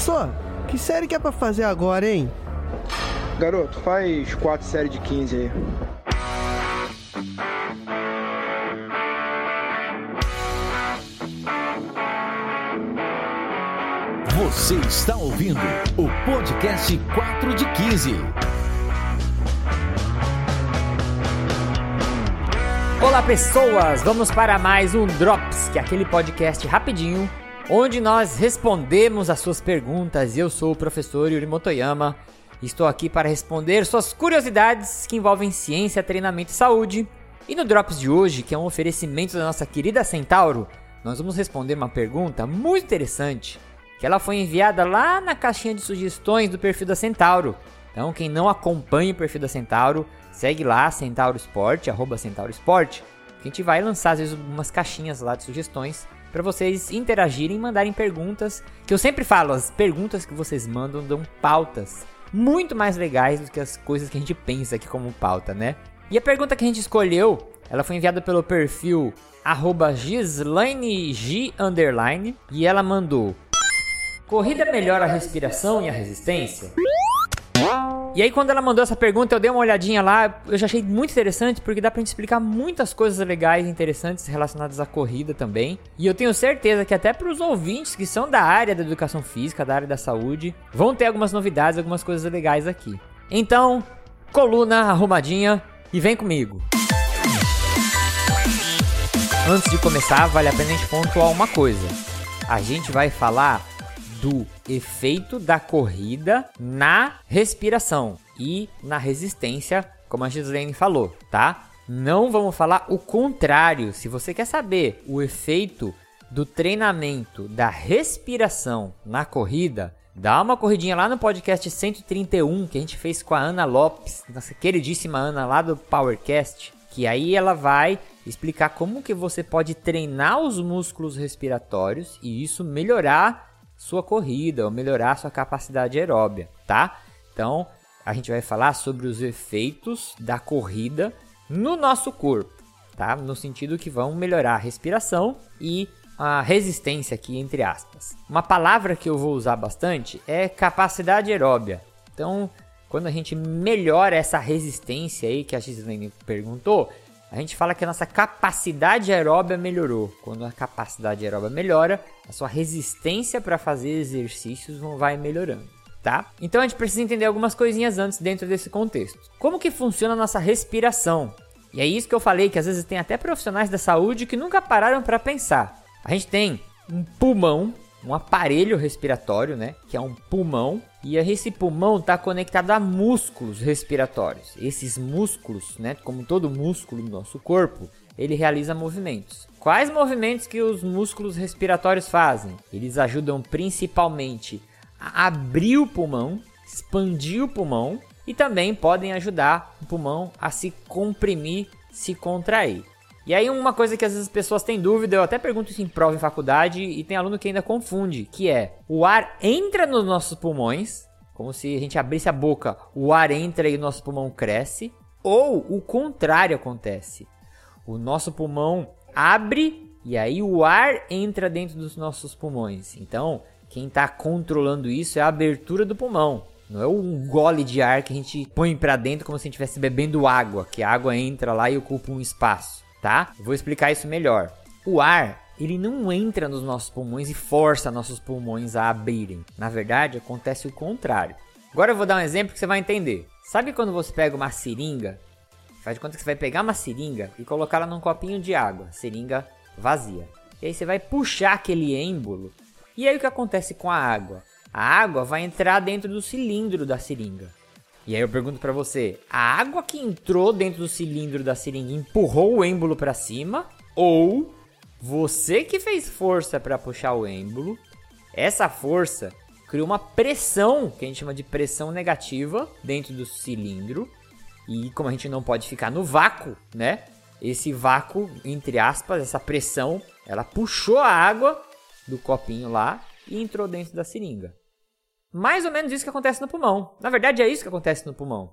Professor, que série que é pra fazer agora, hein? Garoto, faz quatro séries de 15 aí. Você está ouvindo o podcast 4 de 15. Olá, pessoas! Vamos para mais um Drops, que é aquele podcast rapidinho onde nós respondemos as suas perguntas. Eu sou o professor Yuri Motoyama. Estou aqui para responder suas curiosidades que envolvem ciência, treinamento e saúde. E no Drops de hoje, que é um oferecimento da nossa querida Centauro, nós vamos responder uma pergunta muito interessante que ela foi enviada lá na caixinha de sugestões do perfil da Centauro. Então, quem não acompanha o perfil da Centauro, segue lá, Centauro Sport, arroba Centauro que a gente vai lançar às vezes umas caixinhas lá de sugestões para vocês interagirem e mandarem perguntas. Que eu sempre falo, as perguntas que vocês mandam dão pautas muito mais legais do que as coisas que a gente pensa aqui como pauta, né? E a pergunta que a gente escolheu, ela foi enviada pelo perfil arroba G underline e ela mandou Corrida melhora a respiração e a resistência? E aí, quando ela mandou essa pergunta, eu dei uma olhadinha lá. Eu já achei muito interessante porque dá pra gente explicar muitas coisas legais e interessantes relacionadas à corrida também. E eu tenho certeza que até para os ouvintes que são da área da educação física, da área da saúde, vão ter algumas novidades, algumas coisas legais aqui. Então, coluna arrumadinha e vem comigo. Antes de começar, vale a pena a gente pontuar uma coisa. A gente vai falar do efeito da corrida na respiração e na resistência, como a Gislaine falou, tá? Não vamos falar o contrário. Se você quer saber o efeito do treinamento da respiração na corrida, dá uma corridinha lá no podcast 131 que a gente fez com a Ana Lopes, nossa queridíssima Ana lá do Powercast, que aí ela vai explicar como que você pode treinar os músculos respiratórios e isso melhorar sua corrida ou melhorar sua capacidade aeróbia, tá? Então, a gente vai falar sobre os efeitos da corrida no nosso corpo, tá? No sentido que vão melhorar a respiração e a resistência aqui entre aspas. Uma palavra que eu vou usar bastante é capacidade aeróbia. Então, quando a gente melhora essa resistência aí que a Gislaine perguntou, a gente fala que a nossa capacidade aeróbia melhorou. Quando a capacidade aeróbia melhora, a sua resistência para fazer exercícios vai melhorando, tá? Então a gente precisa entender algumas coisinhas antes dentro desse contexto. Como que funciona a nossa respiração? E é isso que eu falei que às vezes tem até profissionais da saúde que nunca pararam para pensar. A gente tem um pulmão, um aparelho respiratório, né, que é um pulmão, e esse pulmão está conectado a músculos respiratórios. Esses músculos, né, como todo músculo do nosso corpo, ele realiza movimentos. Quais movimentos que os músculos respiratórios fazem? Eles ajudam principalmente a abrir o pulmão, expandir o pulmão e também podem ajudar o pulmão a se comprimir, se contrair. E aí uma coisa que às vezes as pessoas têm dúvida, eu até pergunto isso em prova em faculdade e tem aluno que ainda confunde, que é o ar entra nos nossos pulmões, como se a gente abrisse a boca, o ar entra e o nosso pulmão cresce, ou o contrário acontece. O nosso pulmão abre e aí o ar entra dentro dos nossos pulmões. Então, quem está controlando isso é a abertura do pulmão. Não é um gole de ar que a gente põe para dentro como se a gente estivesse bebendo água, que a água entra lá e ocupa um espaço tá? Vou explicar isso melhor. O ar, ele não entra nos nossos pulmões e força nossos pulmões a abrirem. Na verdade, acontece o contrário. Agora eu vou dar um exemplo que você vai entender. Sabe quando você pega uma seringa? Faz de conta que você vai pegar uma seringa e colocá-la num copinho de água, seringa vazia. E aí você vai puxar aquele êmbolo. E aí o que acontece com a água? A água vai entrar dentro do cilindro da seringa. E aí eu pergunto para você, a água que entrou dentro do cilindro da seringa empurrou o êmbolo para cima ou você que fez força para puxar o êmbolo? Essa força criou uma pressão, que a gente chama de pressão negativa, dentro do cilindro. E como a gente não pode ficar no vácuo, né? Esse vácuo, entre aspas, essa pressão, ela puxou a água do copinho lá e entrou dentro da seringa. Mais ou menos isso que acontece no pulmão. Na verdade, é isso que acontece no pulmão.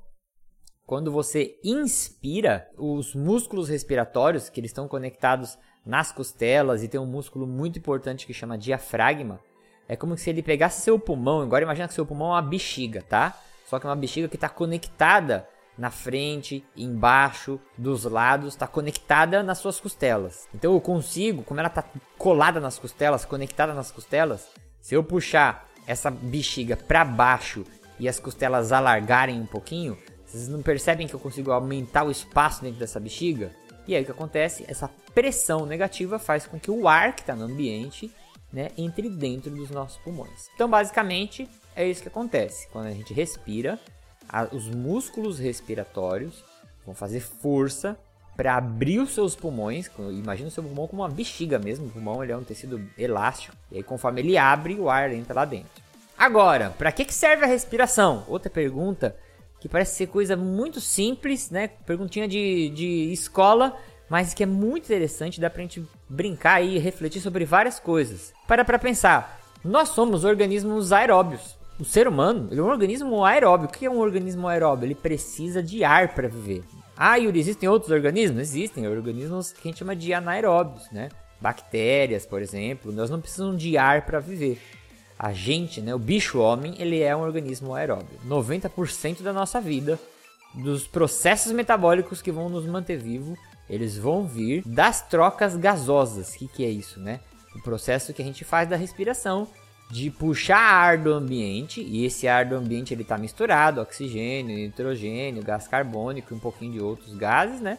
Quando você inspira, os músculos respiratórios, que eles estão conectados nas costelas e tem um músculo muito importante que chama diafragma, é como se ele pegasse seu pulmão. Agora imagina que seu pulmão é uma bexiga, tá? Só que é uma bexiga que está conectada na frente, embaixo, dos lados, está conectada nas suas costelas. Então eu consigo, como ela está colada nas costelas, conectada nas costelas, se eu puxar essa bexiga para baixo e as costelas alargarem um pouquinho, vocês não percebem que eu consigo aumentar o espaço dentro dessa bexiga? E aí o que acontece? Essa pressão negativa faz com que o ar que está no ambiente né, entre dentro dos nossos pulmões. Então, basicamente, é isso que acontece. Quando a gente respira, a, os músculos respiratórios vão fazer força para abrir os seus pulmões. Imagina o seu pulmão como uma bexiga mesmo. O pulmão ele é um tecido elástico. E aí, conforme ele abre, o ar entra lá dentro. Agora, para que, que serve a respiração? Outra pergunta que parece ser coisa muito simples, né? Perguntinha de, de escola, mas que é muito interessante, dá pra gente brincar e refletir sobre várias coisas. Para pra pensar, nós somos organismos aeróbios. O ser humano é um organismo aeróbio. O que é um organismo aeróbio? Ele precisa de ar para viver. Ah, Yuri, existem outros organismos? Existem organismos que a gente chama de anaeróbios, né? Bactérias, por exemplo, nós não precisamos de ar para viver. A gente, né, o bicho homem, ele é um organismo aeróbio. 90% da nossa vida, dos processos metabólicos que vão nos manter vivo, eles vão vir das trocas gasosas. O que, que é isso, né? O processo que a gente faz da respiração de puxar ar do ambiente, e esse ar do ambiente ele está misturado, oxigênio, nitrogênio, gás carbônico e um pouquinho de outros gases, né?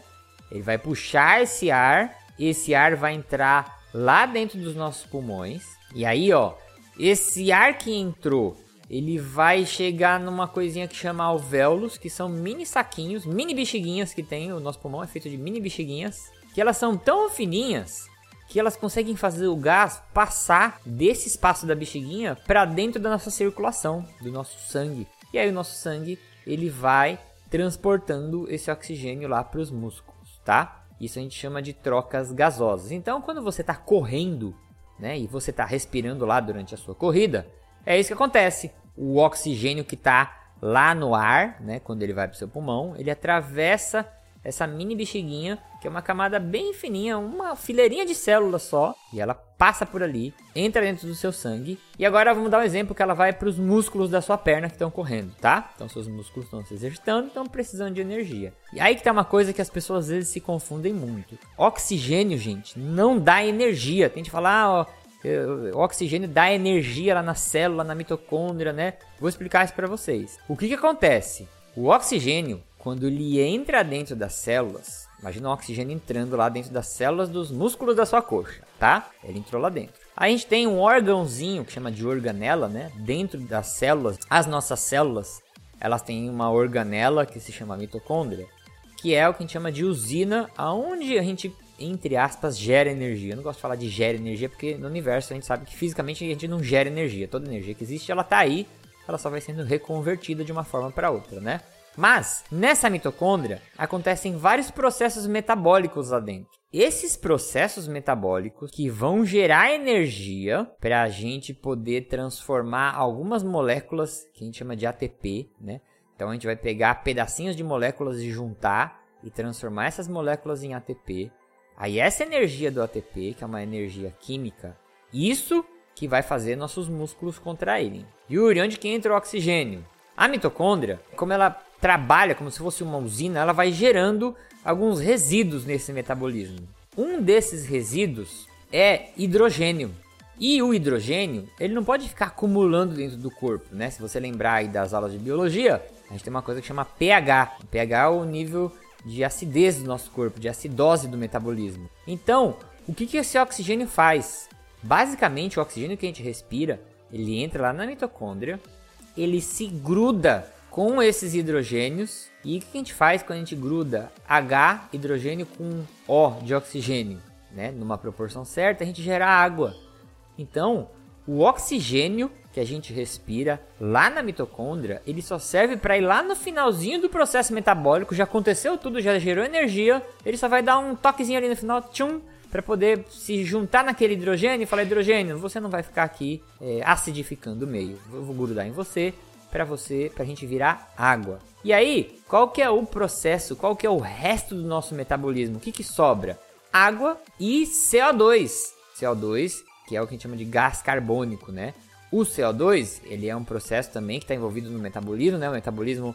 Ele vai puxar esse ar, esse ar vai entrar lá dentro dos nossos pulmões, e aí, ó, esse ar que entrou, ele vai chegar numa coisinha que chama alvéolos, que são mini saquinhos, mini bexiguinhas que tem, o nosso pulmão é feito de mini bexiguinhas, que elas são tão fininhas que elas conseguem fazer o gás passar desse espaço da bexiguinha para dentro da nossa circulação, do nosso sangue. E aí o nosso sangue ele vai transportando esse oxigênio lá para os músculos, tá? Isso a gente chama de trocas gasosas. Então, quando você está correndo, né, e você está respirando lá durante a sua corrida, é isso que acontece. O oxigênio que está lá no ar, né, quando ele vai para o seu pulmão, ele atravessa essa mini bexiguinha, que é uma camada bem fininha, uma fileirinha de células só, e ela passa por ali, entra dentro do seu sangue. E agora vamos dar um exemplo que ela vai para os músculos da sua perna que estão correndo, tá? Então seus músculos estão se exercitando, estão precisando de energia. E aí que tá uma coisa que as pessoas às vezes se confundem muito. Oxigênio, gente, não dá energia. Tem que falar, ah, ó, o oxigênio dá energia lá na célula, na mitocôndria, né? Vou explicar isso para vocês. O que que acontece? O oxigênio, quando ele entra dentro das células, imagina o oxigênio entrando lá dentro das células dos músculos da sua coxa, tá? Ele entrou lá dentro. A gente tem um órgãozinho que chama de organela, né? Dentro das células, as nossas células, elas têm uma organela que se chama mitocôndria, que é o que a gente chama de usina, aonde a gente entre aspas gera energia. Eu não gosto de falar de gera energia porque no universo a gente sabe que fisicamente a gente não gera energia. Toda energia que existe, ela tá aí, ela só vai sendo reconvertida de uma forma para outra, né? Mas nessa mitocôndria acontecem vários processos metabólicos lá dentro. Esses processos metabólicos que vão gerar energia para a gente poder transformar algumas moléculas que a gente chama de ATP, né? Então a gente vai pegar pedacinhos de moléculas e juntar e transformar essas moléculas em ATP. Aí essa energia do ATP, que é uma energia química, isso que vai fazer nossos músculos contraírem. Yuri, onde que entra o oxigênio? A mitocôndria, como ela trabalha como se fosse uma usina, ela vai gerando alguns resíduos nesse metabolismo. Um desses resíduos é hidrogênio. E o hidrogênio, ele não pode ficar acumulando dentro do corpo, né? Se você lembrar aí das aulas de biologia, a gente tem uma coisa que chama pH. O pH é o nível de acidez do nosso corpo, de acidose do metabolismo. Então, o que, que esse oxigênio faz? Basicamente, o oxigênio que a gente respira, ele entra lá na mitocôndria, ele se gruda com esses hidrogênios. E o que a gente faz quando a gente gruda H hidrogênio com O de oxigênio? Né? Numa proporção certa, a gente gera água. Então, o oxigênio que a gente respira lá na mitocôndria, ele só serve para ir lá no finalzinho do processo metabólico, já aconteceu tudo, já gerou energia, ele só vai dar um toquezinho ali no final, tchum, para poder se juntar naquele hidrogênio e falar hidrogênio, você não vai ficar aqui é, acidificando o meio, eu vou grudar em você, para você, para a gente virar água. E aí, qual que é o processo, qual que é o resto do nosso metabolismo? O que, que sobra? Água e CO2. CO2, que é o que a gente chama de gás carbônico, né? O CO2, ele é um processo também que está envolvido no metabolismo, né? O metabolismo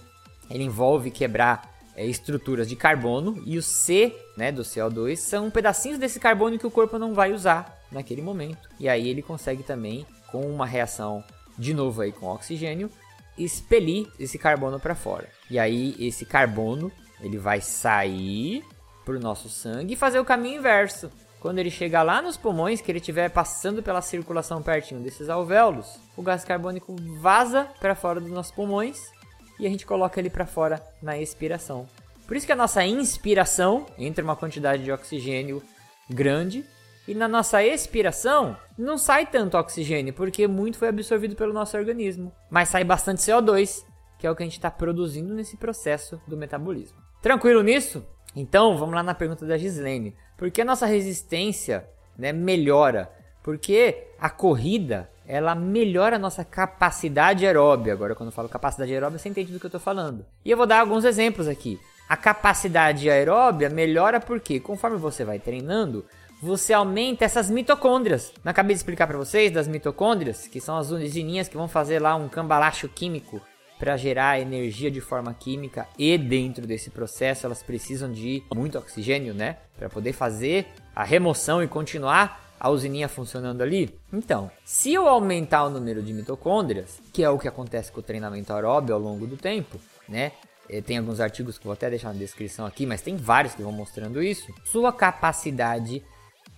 ele envolve quebrar é, estruturas de carbono e o C, né, do CO2 são pedacinhos desse carbono que o corpo não vai usar naquele momento. E aí ele consegue também, com uma reação de novo aí com oxigênio, expelir esse carbono para fora. E aí esse carbono ele vai sair para o nosso sangue e fazer o caminho inverso. Quando ele chegar lá nos pulmões, que ele estiver passando pela circulação pertinho desses alvéolos, o gás carbônico vaza para fora dos nossos pulmões e a gente coloca ele para fora na expiração. Por isso que a nossa inspiração entra uma quantidade de oxigênio grande e na nossa expiração não sai tanto oxigênio porque muito foi absorvido pelo nosso organismo, mas sai bastante CO2, que é o que a gente está produzindo nesse processo do metabolismo. Tranquilo nisso? Então vamos lá na pergunta da Gislene. Por que a nossa resistência né, melhora? Porque a corrida ela melhora a nossa capacidade aeróbia. Agora, quando eu falo capacidade aeróbia, você entende do que eu estou falando. E eu vou dar alguns exemplos aqui. A capacidade aeróbia melhora porque, conforme você vai treinando, você aumenta essas mitocôndrias. Não acabei de explicar para vocês das mitocôndrias, que são as usininhas que vão fazer lá um cambalacho químico para gerar energia de forma química e dentro desse processo elas precisam de muito oxigênio, né, para poder fazer a remoção e continuar a usininha funcionando ali? Então, se eu aumentar o número de mitocôndrias, que é o que acontece com o treinamento aeróbio ao longo do tempo, né? Eh, tem alguns artigos que vou até deixar na descrição aqui, mas tem vários que vão mostrando isso. Sua capacidade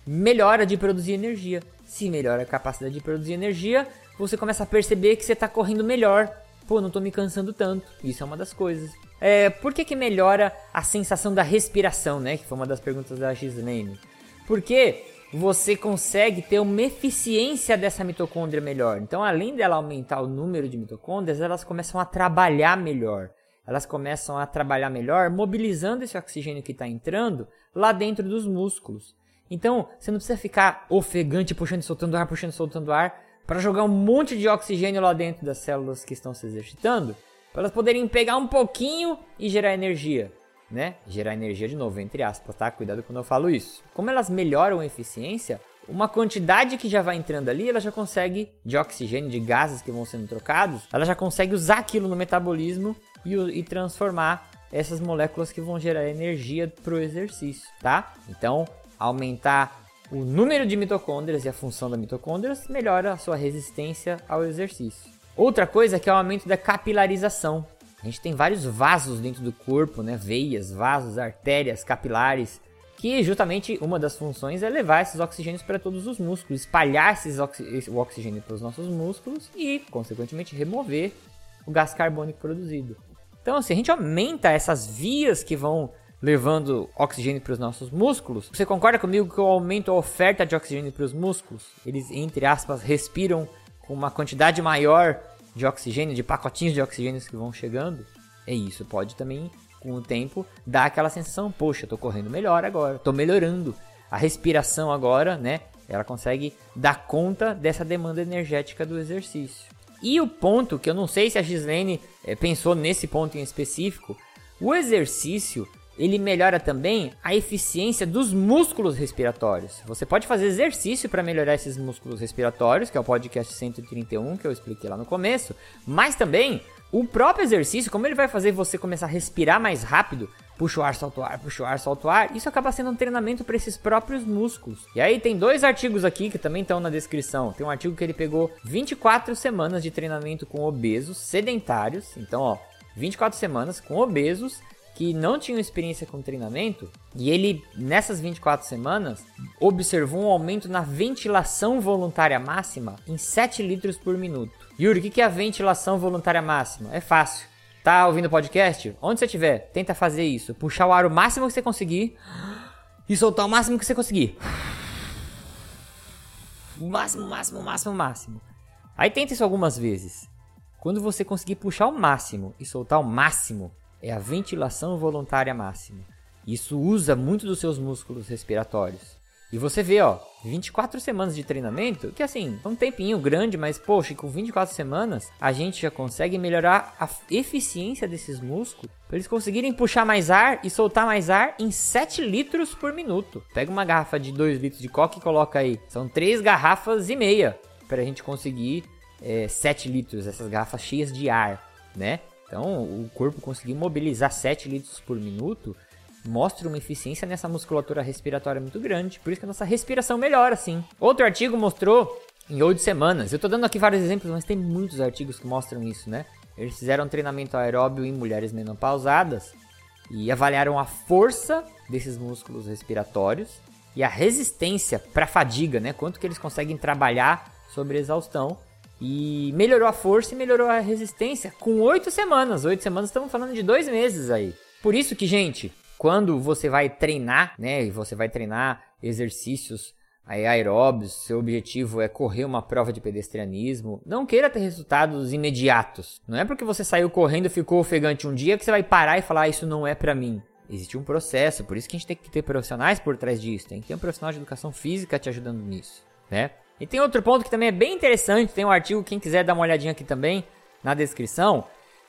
melhora de produzir energia. Se melhora a capacidade de produzir energia, você começa a perceber que você está correndo melhor. Pô, não estou me cansando tanto. Isso é uma das coisas. É, por que, que melhora a sensação da respiração, né? Que foi uma das perguntas da Gislaine. Porque você consegue ter uma eficiência dessa mitocôndria melhor. Então, além dela aumentar o número de mitocôndrias, elas começam a trabalhar melhor. Elas começam a trabalhar melhor, mobilizando esse oxigênio que está entrando lá dentro dos músculos. Então, você não precisa ficar ofegante, puxando e soltando ar, puxando e soltando ar, para jogar um monte de oxigênio lá dentro das células que estão se exercitando, para elas poderem pegar um pouquinho e gerar energia né? Gerar energia de novo, entre aspas, tá? Cuidado quando eu falo isso. Como elas melhoram a eficiência, uma quantidade que já vai entrando ali, ela já consegue, de oxigênio, de gases que vão sendo trocados, ela já consegue usar aquilo no metabolismo e, e transformar essas moléculas que vão gerar energia para o exercício, tá? Então, aumentar o número de mitocôndrias e a função das mitocôndrias melhora a sua resistência ao exercício. Outra coisa é que é o aumento da capilarização. A gente tem vários vasos dentro do corpo, né? Veias, vasos, artérias, capilares, que justamente uma das funções é levar esses oxigênios para todos os músculos, espalhar esses oxi o oxigênio para os nossos músculos e, consequentemente, remover o gás carbônico produzido. Então, assim, a gente aumenta essas vias que vão levando oxigênio para os nossos músculos, você concorda comigo que eu aumento a oferta de oxigênio para os músculos? Eles, entre aspas, respiram com uma quantidade maior de oxigênio, de pacotinhos de oxigênio que vão chegando, é isso. Pode também, com o tempo, dar aquela sensação: poxa, tô correndo melhor agora, tô melhorando. A respiração agora, né? Ela consegue dar conta dessa demanda energética do exercício. E o ponto que eu não sei se a Gislene é, pensou nesse ponto em específico, o exercício ele melhora também a eficiência dos músculos respiratórios. Você pode fazer exercício para melhorar esses músculos respiratórios, que é o podcast 131 que eu expliquei lá no começo, mas também o próprio exercício, como ele vai fazer você começar a respirar mais rápido, puxa o ar, solta o ar, puxa o ar, solta o ar, isso acaba sendo um treinamento para esses próprios músculos. E aí tem dois artigos aqui que também estão na descrição. Tem um artigo que ele pegou 24 semanas de treinamento com obesos sedentários, então ó, 24 semanas com obesos que não tinham experiência com treinamento e ele, nessas 24 semanas, observou um aumento na ventilação voluntária máxima em 7 litros por minuto. Yuri, o que é a ventilação voluntária máxima? É fácil. Tá ouvindo o podcast? Onde você estiver, tenta fazer isso. Puxar o ar o máximo que você conseguir e soltar o máximo que você conseguir. O máximo, máximo, máximo, máximo. Aí tenta isso algumas vezes. Quando você conseguir puxar o máximo e soltar o máximo, é a ventilação voluntária máxima. Isso usa muito dos seus músculos respiratórios. E você vê, ó, 24 semanas de treinamento, que assim, é um tempinho grande, mas poxa, com 24 semanas a gente já consegue melhorar a eficiência desses músculos para eles conseguirem puxar mais ar e soltar mais ar em 7 litros por minuto. Pega uma garrafa de 2 litros de coca e coloca aí. São 3 garrafas e meia para a gente conseguir é, 7 litros, essas garrafas cheias de ar, né? Então, o corpo conseguir mobilizar 7 litros por minuto mostra uma eficiência nessa musculatura respiratória muito grande. Por isso que a nossa respiração melhora, sim. Outro artigo mostrou em 8 semanas. Eu tô dando aqui vários exemplos, mas tem muitos artigos que mostram isso, né? Eles fizeram um treinamento aeróbio em mulheres menopausadas e avaliaram a força desses músculos respiratórios e a resistência para fadiga, né? Quanto que eles conseguem trabalhar sobre exaustão e melhorou a força e melhorou a resistência com oito semanas. Oito semanas, estamos falando de dois meses aí. Por isso que, gente, quando você vai treinar, né? E você vai treinar exercícios aeróbios, seu objetivo é correr uma prova de pedestrianismo, não queira ter resultados imediatos. Não é porque você saiu correndo e ficou ofegante um dia que você vai parar e falar, ah, isso não é para mim. Existe um processo, por isso que a gente tem que ter profissionais por trás disso. Tem que ter um profissional de educação física te ajudando nisso, né? E tem outro ponto que também é bem interessante, tem um artigo, quem quiser dar uma olhadinha aqui também, na descrição,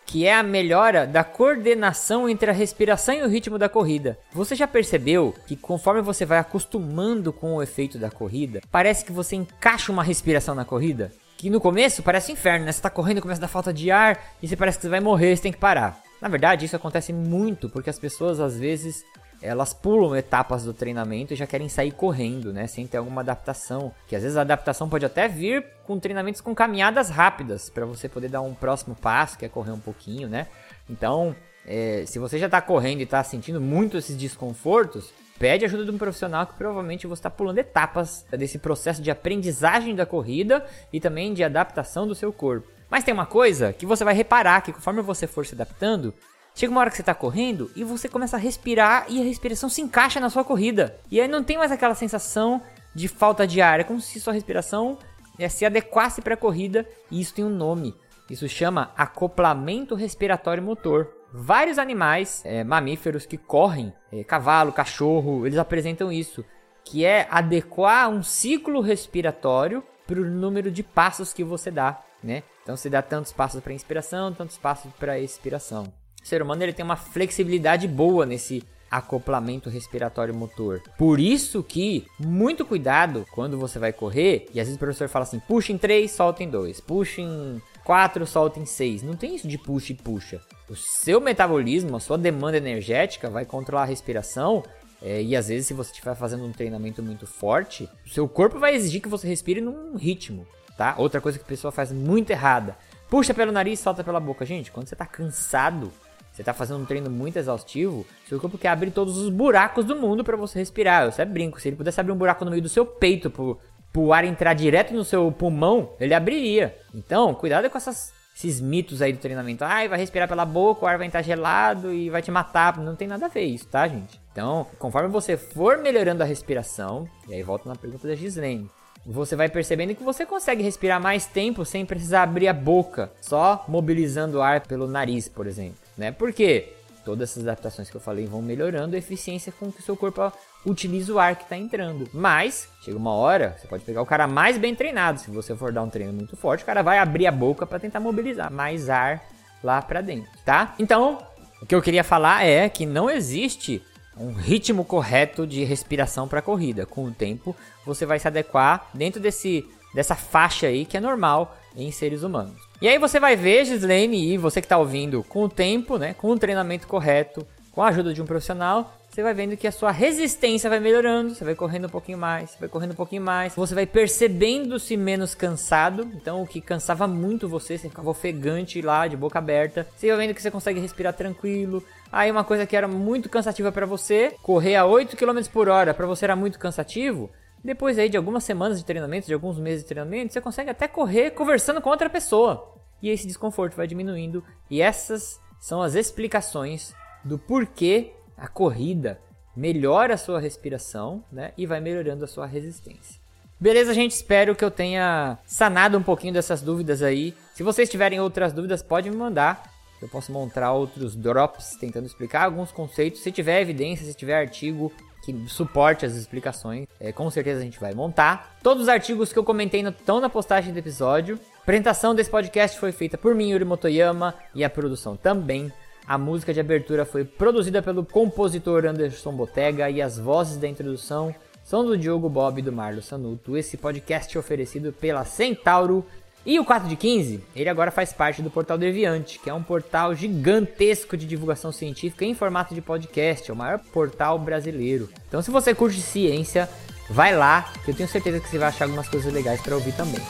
que é a melhora da coordenação entre a respiração e o ritmo da corrida. Você já percebeu que conforme você vai acostumando com o efeito da corrida, parece que você encaixa uma respiração na corrida? Que no começo parece um inferno, né? Você tá correndo, começa a dar falta de ar e você parece que você vai morrer, você tem que parar. Na verdade, isso acontece muito porque as pessoas às vezes elas pulam etapas do treinamento e já querem sair correndo, né? Sem ter alguma adaptação. Que às vezes a adaptação pode até vir com treinamentos com caminhadas rápidas, para você poder dar um próximo passo, que é correr um pouquinho, né? Então, é, se você já está correndo e está sentindo muito esses desconfortos, pede ajuda de um profissional que provavelmente você está pulando etapas desse processo de aprendizagem da corrida e também de adaptação do seu corpo. Mas tem uma coisa que você vai reparar que conforme você for se adaptando, chega uma hora que você está correndo e você começa a respirar e a respiração se encaixa na sua corrida. E aí não tem mais aquela sensação de falta de ar, é como se sua respiração é, se adequasse para a corrida e isso tem um nome. Isso chama acoplamento respiratório motor. Vários animais, é, mamíferos que correm, é, cavalo, cachorro, eles apresentam isso, que é adequar um ciclo respiratório para o número de passos que você dá, né? Então você dá tantos passos para inspiração, tantos passos para expiração. Ser humano ele tem uma flexibilidade boa nesse acoplamento respiratório motor. Por isso que muito cuidado quando você vai correr, e às vezes o professor fala assim: puxa em 3, solta em 2, puxa em 4, solta em 6. Não tem isso de puxa e puxa. O seu metabolismo, a sua demanda energética vai controlar a respiração. É, e às vezes, se você estiver fazendo um treinamento muito forte, o seu corpo vai exigir que você respire num ritmo tá? Outra coisa que a pessoa faz muito errada. Puxa pelo nariz, solta pela boca. Gente, quando você tá cansado, você tá fazendo um treino muito exaustivo, seu corpo quer abrir todos os buracos do mundo para você respirar. Eu sempre brinco, se ele pudesse abrir um buraco no meio do seu peito pro, pro ar entrar direto no seu pulmão, ele abriria. Então, cuidado com essas, esses mitos aí do treinamento. Ai, vai respirar pela boca, o ar vai entrar gelado e vai te matar. Não tem nada a ver isso, tá, gente? Então, conforme você for melhorando a respiração, e aí volta na pergunta da Gislene, você vai percebendo que você consegue respirar mais tempo sem precisar abrir a boca, só mobilizando o ar pelo nariz, por exemplo, né? Por quê? Todas essas adaptações que eu falei vão melhorando a eficiência com que o seu corpo utiliza o ar que está entrando. Mas, chega uma hora, você pode pegar o cara mais bem treinado. Se você for dar um treino muito forte, o cara vai abrir a boca para tentar mobilizar mais ar lá para dentro, tá? Então, o que eu queria falar é que não existe um ritmo correto de respiração para corrida. Com o tempo, você vai se adequar dentro desse dessa faixa aí que é normal em seres humanos. E aí você vai ver, Gislaine, e você que está ouvindo, com o tempo, né, com o treinamento correto, com a ajuda de um profissional, você vai vendo que a sua resistência vai melhorando, você vai correndo um pouquinho mais, você vai correndo um pouquinho mais, você vai percebendo-se menos cansado. Então, o que cansava muito você, você ficava ofegante lá, de boca aberta, você vai vendo que você consegue respirar tranquilo. Aí, uma coisa que era muito cansativa para você, correr a 8 km por hora, para você era muito cansativo. Depois aí de algumas semanas de treinamento, de alguns meses de treinamento, você consegue até correr conversando com outra pessoa. E esse desconforto vai diminuindo. E essas são as explicações do porquê a corrida melhora a sua respiração, né? E vai melhorando a sua resistência. Beleza, gente? Espero que eu tenha sanado um pouquinho dessas dúvidas aí. Se vocês tiverem outras dúvidas, pode me mandar. Eu posso montar outros drops tentando explicar alguns conceitos. Se tiver evidência, se tiver artigo que suporte as explicações, é, com certeza a gente vai montar. Todos os artigos que eu comentei estão na postagem do episódio. A apresentação desse podcast foi feita por mim, Yuri Motoyama, e a produção também. A música de abertura foi produzida pelo compositor Anderson Botega e as vozes da introdução são do Diogo Bob e do Marlo Sanuto. Esse podcast é oferecido pela Centauro E o 4 de 15, ele agora faz parte do Portal Deviante, que é um portal gigantesco de divulgação científica em formato de podcast, é o maior portal brasileiro. Então se você curte ciência, vai lá, que eu tenho certeza que você vai achar algumas coisas legais para ouvir também.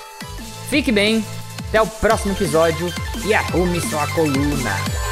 Fique bem, até o próximo episódio e arrume sua coluna.